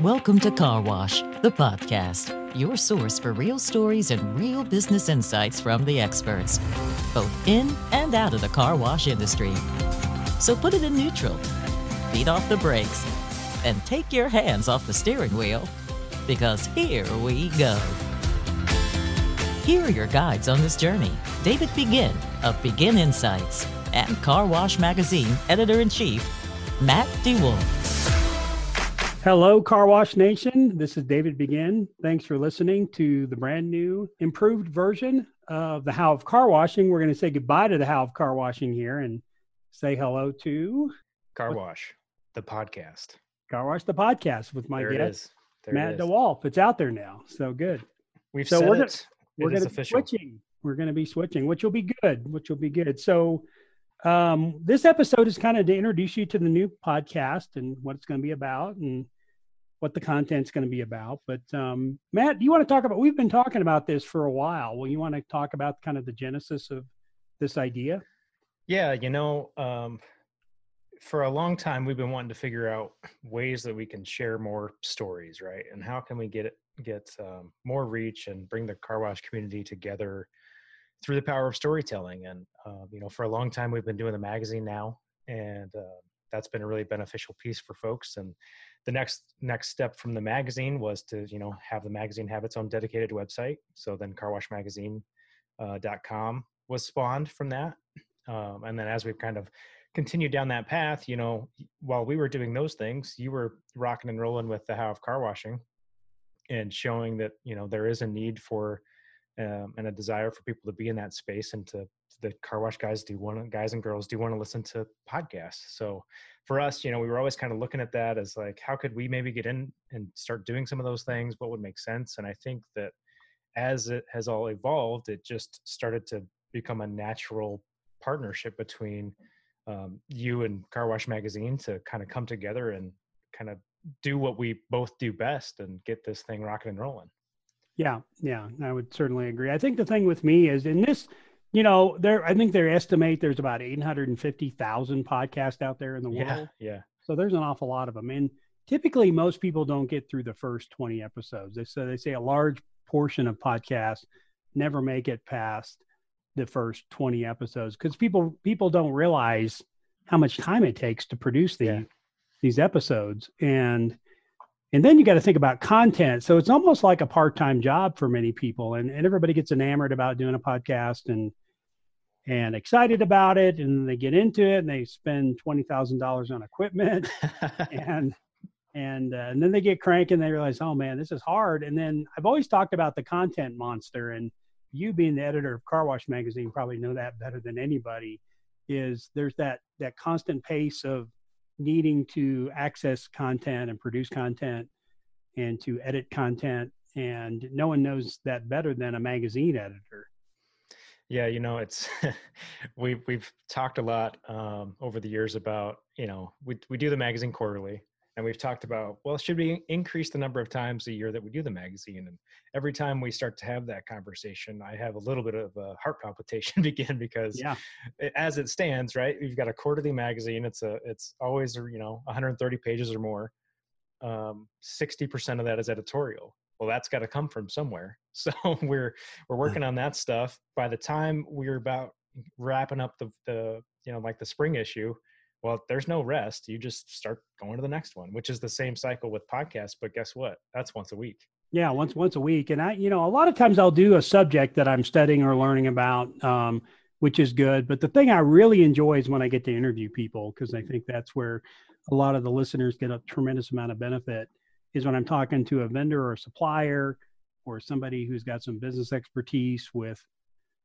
Welcome to Car Wash, the podcast, your source for real stories and real business insights from the experts, both in and out of the car wash industry. So put it in neutral, feet off the brakes, and take your hands off the steering wheel, because here we go. Here are your guides on this journey David Begin of Begin Insights and Car Wash Magazine editor in chief, Matt DeWolf. Hello, Car Wash Nation. This is David Begin. Thanks for listening to the brand new, improved version of the How of Car Washing. We're going to say goodbye to the How of Car Washing here and say hello to Car Wash, the podcast. Car Wash, the podcast with my there guest, Matt it is. DeWolf. It's out there now. So good. We've So we're gonna- We're going to be switching. We're going to be switching, which will be good, which will be good. So, um, this episode is kind of to introduce you to the new podcast and what it's going to be about and what the content's going to be about. But um, Matt, do you want to talk about? We've been talking about this for a while. Well, you want to talk about kind of the genesis of this idea? Yeah, you know, um, for a long time we've been wanting to figure out ways that we can share more stories, right? And how can we get it get um, more reach and bring the car wash community together through the power of storytelling? And um, you know, for a long time we've been doing the magazine now, and uh, that's been a really beneficial piece for folks. And the next next step from the magazine was to you know have the magazine have its own dedicated website. So then carwashmagazine uh, was spawned from that. Um, and then as we've kind of continued down that path, you know, while we were doing those things, you were rocking and rolling with the how of car washing and showing that, you know, there is a need for um, and a desire for people to be in that space and to the car wash guys do want guys and girls do want to listen to podcasts. So for us, you know, we were always kind of looking at that as like, how could we maybe get in and start doing some of those things? What would make sense? And I think that as it has all evolved, it just started to become a natural partnership between um, you and Car Wash Magazine to kind of come together and kind of do what we both do best and get this thing rocking and rolling. Yeah, yeah, I would certainly agree. I think the thing with me is in this, you know, there. I think they estimate there's about eight hundred and fifty thousand podcasts out there in the Yeah, world. yeah, So there's an awful lot of them. And typically most people don't get through the first 20 episodes. They so they say a large portion of podcasts never make it past the first 20 episodes because people people don't realize how much time it takes to produce the Yeah. these episodes. And and then you got to think about content. So it's almost like a part-time job for many people. And, and everybody gets enamored about doing a podcast and and excited about it. And they get into it and they spend twenty thousand dollars on equipment and and uh, and then they get cranky and they realize, oh man, this is hard. And then I've always talked about the content monster, and you being the editor of Car Wash Magazine probably know that better than anybody. Is there's that that constant pace of needing to access content and produce content and to edit content, and no one knows that better than a magazine editor. yeah. You know, it's we've we've talked a lot um, over the years about you know we we do the magazine quarterly, and we've talked about well should we increase the number of times a year that we do the magazine? And every time we start to have that conversation i have a little bit of a heart palpitation begin because Yeah, as it stands right we've got a quarterly magazine it's a it's always you know 130 pages or more. Um 60% of that is editorial. Well that's got to come from somewhere. So we're we're working on that stuff. By the time we're about wrapping up the the you know like the spring issue well there's no rest you just start going to the next one which is the same cycle with podcasts but guess what that's once a week Yeah, once once a week, and I, you know, a lot of times I'll do a subject that I'm studying or learning about, um, which is good. But the thing I really enjoy is when I get to interview people because I think that's where a lot of the listeners get a tremendous amount of benefit. Is when I'm talking to a vendor or a supplier or somebody who's got some business expertise with,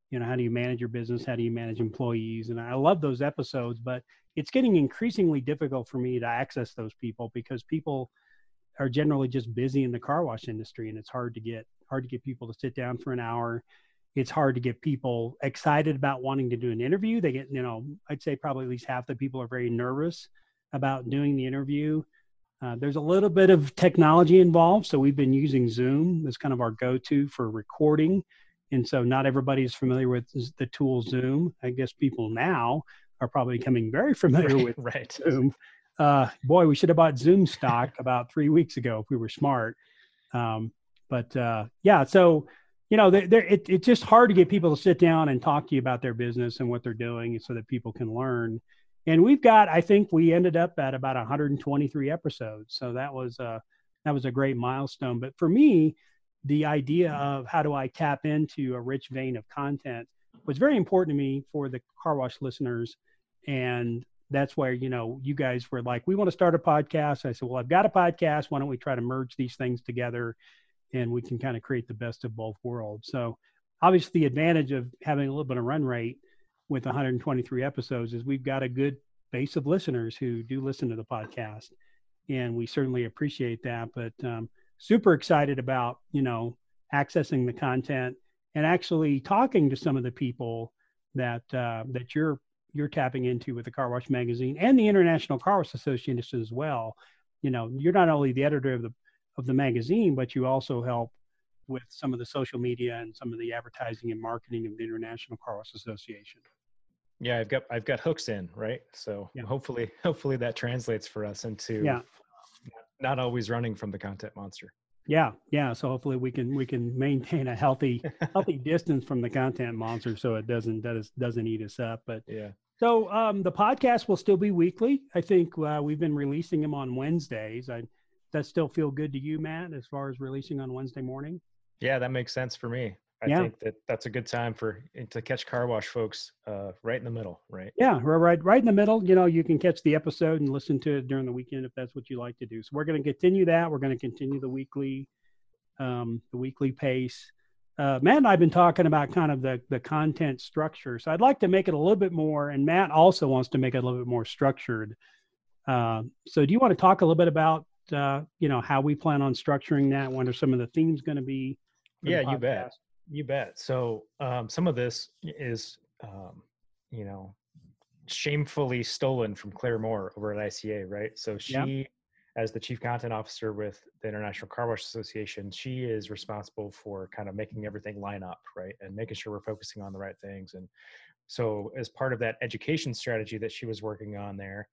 you know, how do you manage your business? How do you manage employees? And I love those episodes, but it's getting increasingly difficult for me to access those people because people are generally just busy in the car wash industry and it's hard to get hard to get people to sit down for an hour. It's hard to get people excited about wanting to do an interview. They get you know i'd say probably at least half the people are very nervous about doing the interview. Uh, there's a little bit of technology involved so we've been using zoom as kind of our go-to for recording. And so not everybody is familiar with the tool zoom i guess people now are probably becoming very familiar with right Zoom. uh, boy, we should have bought Zoom stock about three weeks ago if we were smart. Um, but uh, yeah, so you know, they're, they're, it, it's just hard to get people to sit down and talk to you about their business and what they're doing, so that people can learn. And we've got, I think, we ended up at about 123 episodes, so that was uh, that was a great milestone. But for me, the idea of how do I tap into a rich vein of content was very important to me for the car wash listeners. And that's where, you know, you guys were like, we want to start a podcast. I said, well, I've got a podcast. Why don't we try to merge these things together and we can kind of create the best of both worlds? So, obviously, the advantage of having a little bit of run rate with 123 episodes is we've got a good base of listeners who do listen to the podcast. And we certainly appreciate that. But um, super excited about you know accessing the content and actually talking to some of the people that uh, that you're you're tapping into with the Car Wash magazine and the International Car Wash Association as well. You know, you're not only the editor of the of the magazine, but you also help with some of the social media and some of the advertising and marketing of the International Car Wash Association. Yeah, I've got I've got hooks in, right? So yeah. hopefully hopefully that translates for us into yeah not always running from the content monster. Yeah, yeah. So hopefully we can we can maintain a healthy healthy distance from the content monster, so it doesn't does doesn't eat us up. But yeah. So um, the podcast will still be weekly. I think uh, we've been releasing them on Wednesdays. I that still feel good to you, Matt, as far as releasing on Wednesday morning? Yeah, that makes sense for me. I yeah. think that that's a good time for eh, to catch car wash folks uh, right in the middle, right? Yeah, right, right in the middle. You know, you can catch the episode and listen to it during the weekend if that's what you like to do. So we're going to continue that. We're going to continue the weekly, um, the weekly pace. Uh, Matt and I've been talking about kind of the the content structure. So I'd like to make it a little bit more, and Matt also wants to make it a little bit more structured. Uh, so do you want to talk a little bit about uh, you know how we plan on structuring that? What are some of the themes going to be? Yeah, you bet. You bet. So um, some of this is, um, you know, shamefully stolen from Claire Moore over at ICA, right? So she, yeah. as the chief content officer with the International Car Wash Association, she is responsible for kind of making everything line up, right, and making sure we're focusing on the right things. And so, as part of that education strategy that she was working on there,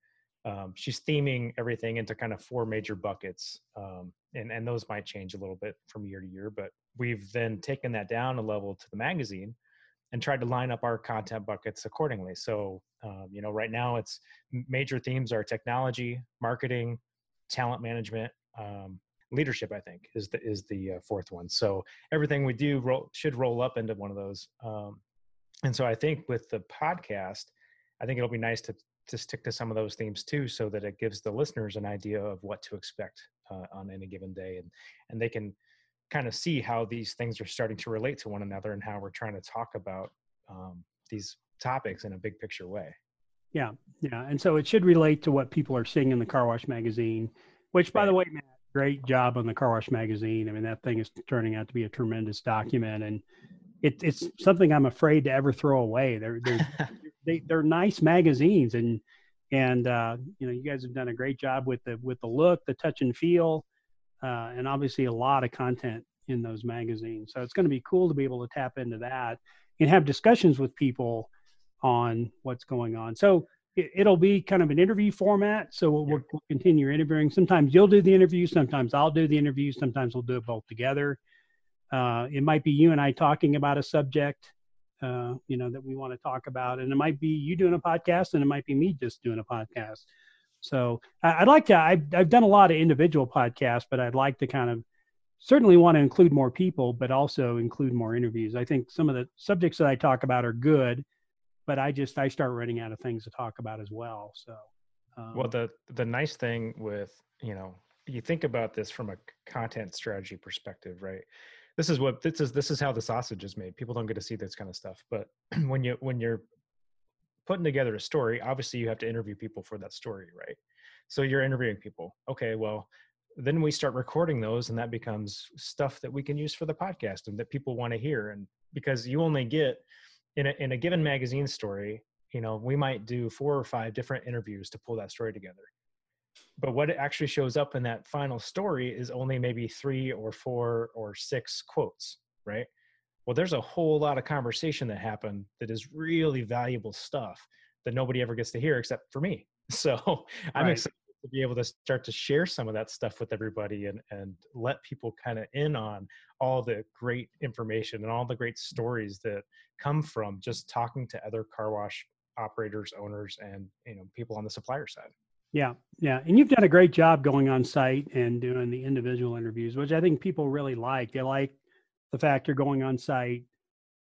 um, she's theming everything into kind of four major buckets um, and and those might change a little bit from year to year but we've then taken that down a level to the magazine and tried to line up our content buckets accordingly. So um, you know right now it's major themes are technology marketing talent management um, leadership i think is the is the uh, fourth one. So everything we do roll, should roll up into one of those um, and so i think with the podcast i think it'll be nice to to stick to some of those themes too so that it gives the listeners an idea of what to expect uh, on any given day and and they can kind of see how these things are starting to relate to one another and how we're trying to talk about um, these topics in a big picture way. Yeah yeah and so it should relate to what people are seeing in the car wash magazine which by right. the way matt great job on the car wash magazine. I mean that thing is turning out to be a tremendous document and it, it's something i'm afraid to ever throw away. They're they they're nice magazines and and uh, you know you guys have done a great job with the with the look, the touch and feel, uh, and obviously a lot of content in those magazines. So it's going to be cool to be able to tap into that and have discussions with people on what's going on. So it, will be kind of an interview format. So we'll, we'll, continue interviewing. Sometimes you'll do the interview, sometimes I'll do the interview, sometimes we'll do it both together. Uh, it might be you and I talking about a subject uh, you know, that we want to talk about. And it might be you doing a podcast, and it might be me just doing a podcast. So I'd like to. I've I've done a lot of individual podcasts, but I'd like to kind of certainly want to include more people, but also include more interviews. I think some of the subjects that I talk about are good, but I just I start running out of things to talk about as well. So, um, well, the the nice thing with you know you think about this from a content strategy perspective, right? This is what this is this is how the sausage is made. People don't get to see this kind of stuff but when you when you're putting together a story obviously you have to interview people for that story right? So you're interviewing people. Okay well then we start recording those and that becomes stuff that we can use for the podcast and that people want to hear and because you only get in a, in a given magazine story you know we might do four or five different interviews to pull that story together but what actually shows up in that final story is only maybe three or four or six quotes right? Well there's a whole lot of conversation that happened that is really valuable stuff that nobody ever gets to hear except for me. So i'm right. excited to be able to start to share some of that stuff with everybody and and let people kind of in on all the great information and all the great stories that come from just talking to other car wash operators owners and you know people on the supplier side yeah yeah and you've done a great job going on site and doing the individual interviews which i think people really like they like the fact you're going on site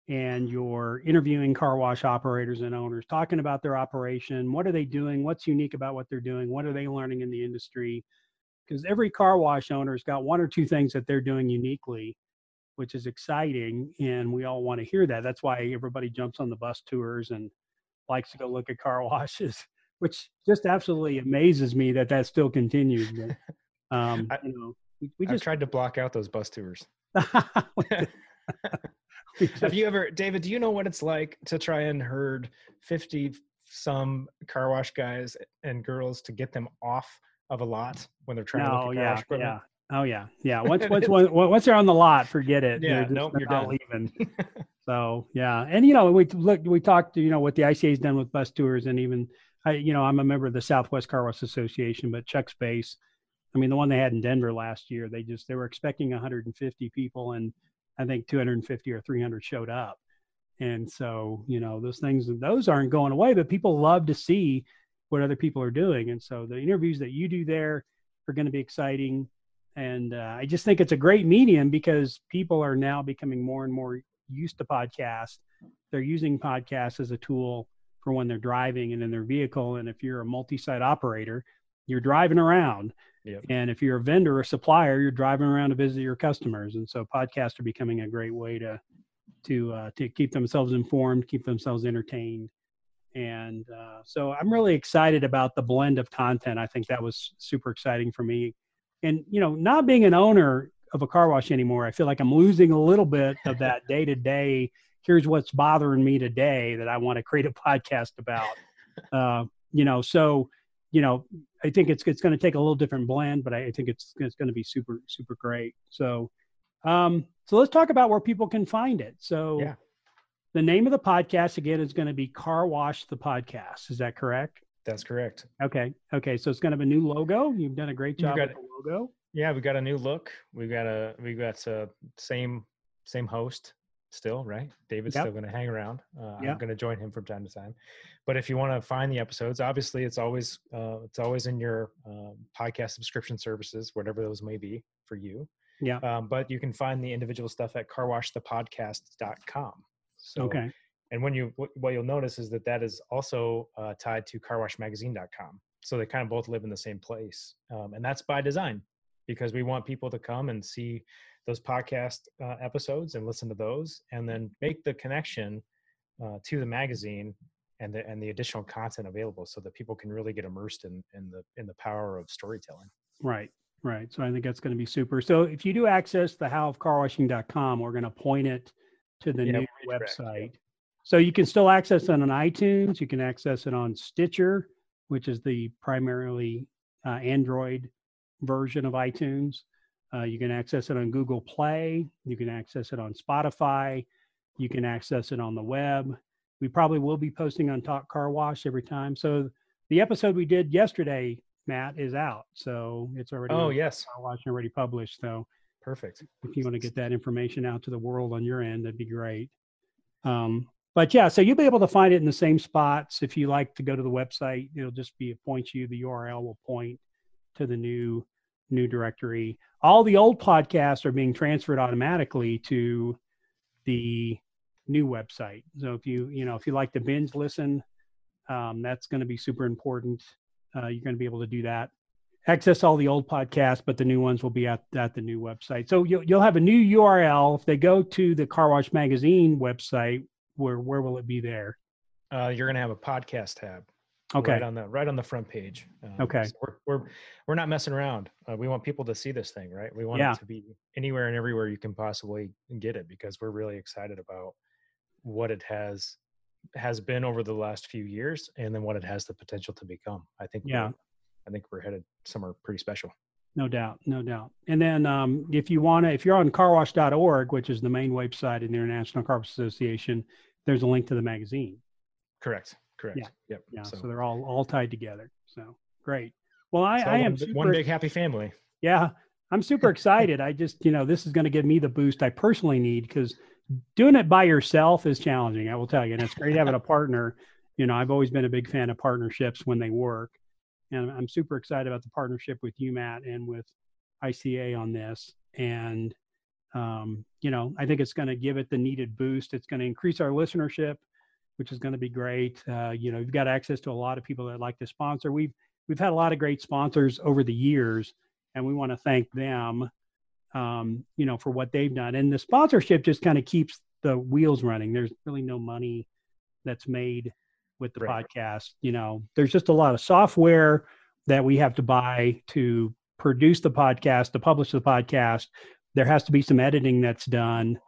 and you're interviewing car wash operators and owners, talking about their operation. What are they doing? What's unique about what they're doing? What are they learning in the industry? Because every car wash owner's got one or two things that they're doing uniquely, which is exciting. And we all want to hear that. That's why everybody jumps on the bus tours and likes to go look at car washes, which just absolutely amazes me that that still continues. But, um, I, you know, we, we just tried to block out those bus tours. Have you ever, David? Do you know what it's like to try and herd fifty some car wash guys and girls to get them off of a lot when they're trying no, to look at car yeah, equipment? Yeah. Oh yeah, yeah. Once once once they're on the lot, forget it. Yeah, they're nope, you're not done. leaving. so yeah, and you know we look we talked you know what the ICA's done with bus tours and even I you know I'm a member of the Southwest Car Wash Association, but Chuck's base, I mean the one they had in Denver last year, they just they were expecting 150 people and I think 250 or 300 showed up. And so, you know, those things, those aren't going away, but people love to see what other people are doing. And so the interviews that you do there are going to be exciting. And uh, I just think it's a great medium because people are now becoming more and more used to podcasts. They're using podcasts as a tool for when they're driving and in their vehicle. And if you're a multi site operator, you're driving around. Yep. And if you're a vendor or supplier, you're driving around to visit your customers. And so podcasts are becoming a great way to to uh, to keep themselves informed, keep themselves entertained. And uh, so I'm really excited about the blend of content. I think that was super exciting for me. And you know, not being an owner of a car wash anymore, I feel like I'm losing a little bit of that day to day. Here's what's bothering me today that I want to create a podcast about. Uh, you know, so you know, I think it's it's going to take a little different blend, but I, I think it's it's going to be super super great. So, um, so let's talk about where people can find it. So, Yeah. the name of the podcast again is going to be Car Wash the Podcast. Is that correct? That's correct. Okay. Okay. So it's going to have a new logo. You've done a great job with the logo. Yeah, we got a new look. We've got a we've got uh same same host still, right? David's Yep. still going to hang around. Uh, Yeah. I'm going to join him from time to time. But if you want to find the episodes, obviously it's always uh, it's always in your um, podcast subscription services, whatever those may be for you. Yeah. Um, but you can find the individual stuff at carwashthepodcast.com. So, Okay. and when you what, what you'll notice is that that is also uh, tied to carwashmagazine.com. So they kind of both live in the same place, um, and that's by design because we want people to come and see those podcast uh, episodes and listen to those, and then make the connection uh, to the magazine and the and the additional content available, so that people can really get immersed in in the in the power of storytelling. Right. Right. So I think that's going to be super. So if you do access the howofcarwashing.com, we're going to point it to the Yeah, new website. So you can still access it on iTunes. You can access it on Stitcher, which is the primarily uh, Android version of iTunes. Uh, you can access it on Google Play. You can access it on Spotify. You can access it on the web. We probably will be posting on Talk Car Wash every time. So the episode we did yesterday, Matt, is out. So it's already Oh yes, Car Wash already published. So perfect. if you want to get that information out to the world on your end, that'd be great. Um, but yeah, so you'll be able to find it in the same spots. If you like to go to the website, it'll just be it points you. The URL will point to the new new directory. All the old podcasts are being transferred automatically to the new website. So if you you know if you like to binge listen, um, that's going to be super important. Uh, you're going to be able to do that access all the old podcasts, but the new ones will be at, at the new website. So you'll, you'll have a new URL. If they go to the Car Wash Magazine website, where where will it be there? Uh, you're gonna have a podcast tab. Okay. Right on the right on the front page. Um, Okay. so we're, we're we're not messing around. Uh, we want people to see this thing, right? We want Yeah. it to be anywhere and everywhere you can possibly get it because we're really excited about what it has has been over the last few years and then what it has the potential to become. I think Yeah. I think we're headed somewhere pretty special. No doubt, no doubt. And then um, if you want to, if you're on carwash.org, which is the main website in the International Car Wash Association, there's a link to the magazine. Correct. Correct. Yep. Yeah, so, So, they're all all tied together. So great. Well, I, I am one, super, one big happy family. Yeah, I'm super excited. I just, you know, this is going to give me the boost I personally need because doing it by yourself is challenging. I will tell you, and it's great having a partner. You know, I've always been a big fan of partnerships when they work, and I'm super excited about the partnership with you, Matt, and with ICA on this. And um, you know, I think it's going to give it the needed boost. It's going to increase our listenership, which is going to be great. Uh, you know, you've got access to a lot of people that like to sponsor. We've we've had a lot of great sponsors over the years, and we want to thank them. Um, you know, for what they've done, and the sponsorship just kind of keeps the wheels running. There's really no money that's made with the right. podcast. You know, there's just a lot of software that we have to buy to produce the podcast, to publish the podcast, there has to be some editing that's done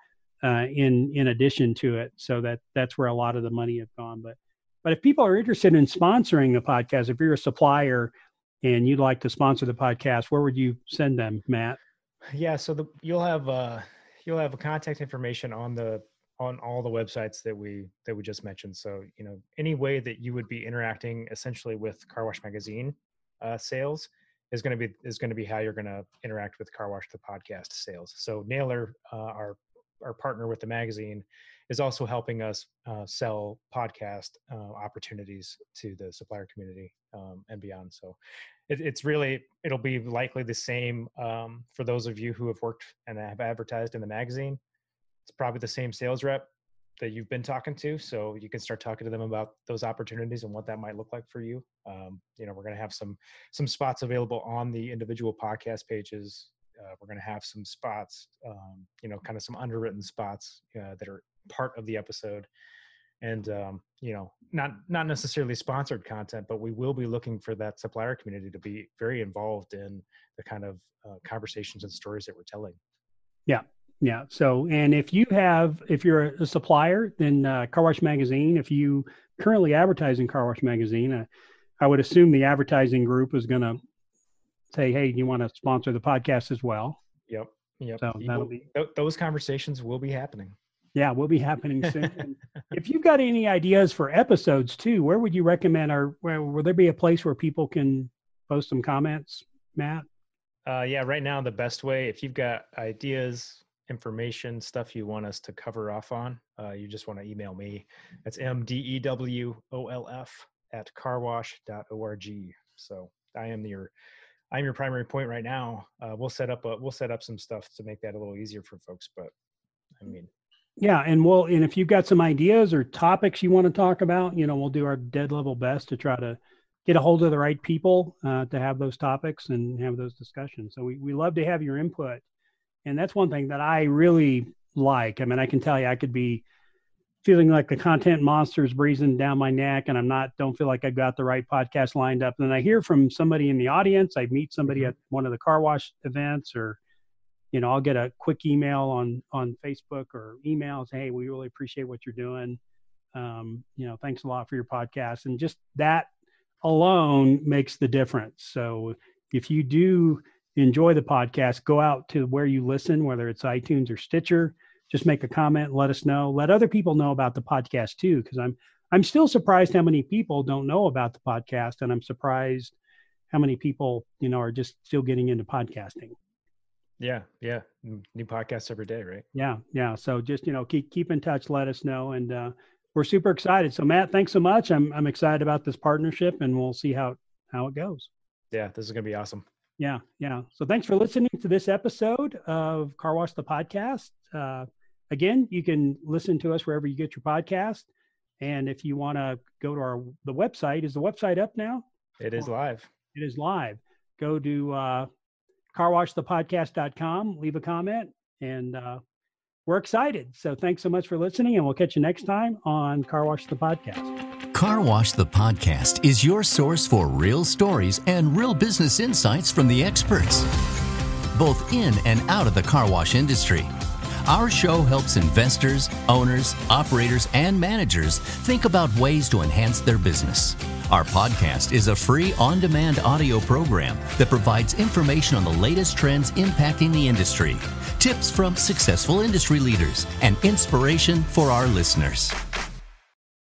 uh, in in addition to it. So that that's where a lot of the money has gone. But but if people are interested in sponsoring the podcast, if you're a supplier and you'd like to sponsor the podcast, where would you send them, Matt? Yeah, so the, you'll have uh, you'll have contact information on the on all the websites that we that we just mentioned. So you know any way that you would be interacting essentially with Car Wash Magazine uh, sales is going to be is going to be how you're going to interact with Car Wash the podcast sales. So Naylor, uh, our our partner with the magazine, is also helping us uh, sell podcast uh, opportunities to the supplier community um, and beyond. So it, it's really it'll be likely the same um, for those of you who have worked and have advertised in the magazine. It's probably the same sales rep that you've been talking to so you can start talking to them about those opportunities and what that might look like for you um, you know we're going to have some some spots available on the individual podcast pages uh, we're going to have some spots um, you know kind of some underwritten spots uh, that are part of the episode. And um, you know not not necessarily sponsored content but we will be looking for that supplier community to be very involved in the kind of uh, conversations and stories that we're telling. Yeah yeah. So, and if you have, if you're a supplier, then uh, Car Wash Magazine, if you currently advertise in Car Wash Magazine, uh, I would assume the advertising group is going to say, hey, you want to sponsor the podcast as well? Yep. Yep. So that'll be, those conversations will be happening. Yeah, will be happening soon. if you've got any ideas for episodes too, where would you recommend, or where, will there be a place where people can post some comments, Matt? Uh, yeah, right now the best way, if you've got ideas, information, stuff you want us to cover off on, uh, you just want to email me. That's mdewolf at carwash.org. So I am your I'm your primary point right now. Uh, we'll set up a, we'll set up some stuff to make that a little easier for folks. But I mean, yeah, and we'll and if you've got some ideas or topics you want to talk about, you know, we'll do our dead level best to try to get a hold of the right people uh, to have those topics and have those discussions. So we we love to have your input and that's one thing that I really like. I mean, I can tell you, I could be feeling like the content monster is breathing down my neck, and I'm not, don't feel like I've got the right podcast lined up. And then I hear from somebody in the audience. I meet somebody mm-hmm. at one of the car wash events, or you know, I'll get a quick email on on Facebook or emails. Hey, we really appreciate what you're doing. Um, you know, thanks a lot for your podcast, and just that alone makes the difference. So if you do enjoy the podcast, go out to where you listen, whether it's iTunes or Stitcher. Just make a comment, let us know. Let other people know about the podcast too, because I'm I'm still surprised how many people don't know about the podcast, and I'm surprised how many people you know are just still getting into podcasting. Yeah, yeah, new podcasts every day, right? Yeah, yeah. So just you know keep keep in touch, let us know, and uh, we're super excited. So Matt, thanks so much. I'm I'm excited about this partnership, and we'll see how how it goes. Yeah, this is gonna be awesome. Yeah, yeah. So thanks for listening to this episode of Car Wash the Podcast. Uh, again, you can listen to us wherever you get your podcast. And if you want to go to our the website, is the website up now? It is live. It is live. Go to uh, carwashthepodcast.com, leave a comment, and uh, we're excited. So thanks so much for listening, and we'll catch you next time on Car Wash the Podcast. Car Wash the Podcast is your source for real stories and real business insights from the experts, both in and out of the car wash industry. Our show helps investors, owners, operators, and managers think about ways to enhance their business. Our podcast is a free on demand audio program that provides information on the latest trends impacting the industry, tips from successful industry leaders, and inspiration for our listeners.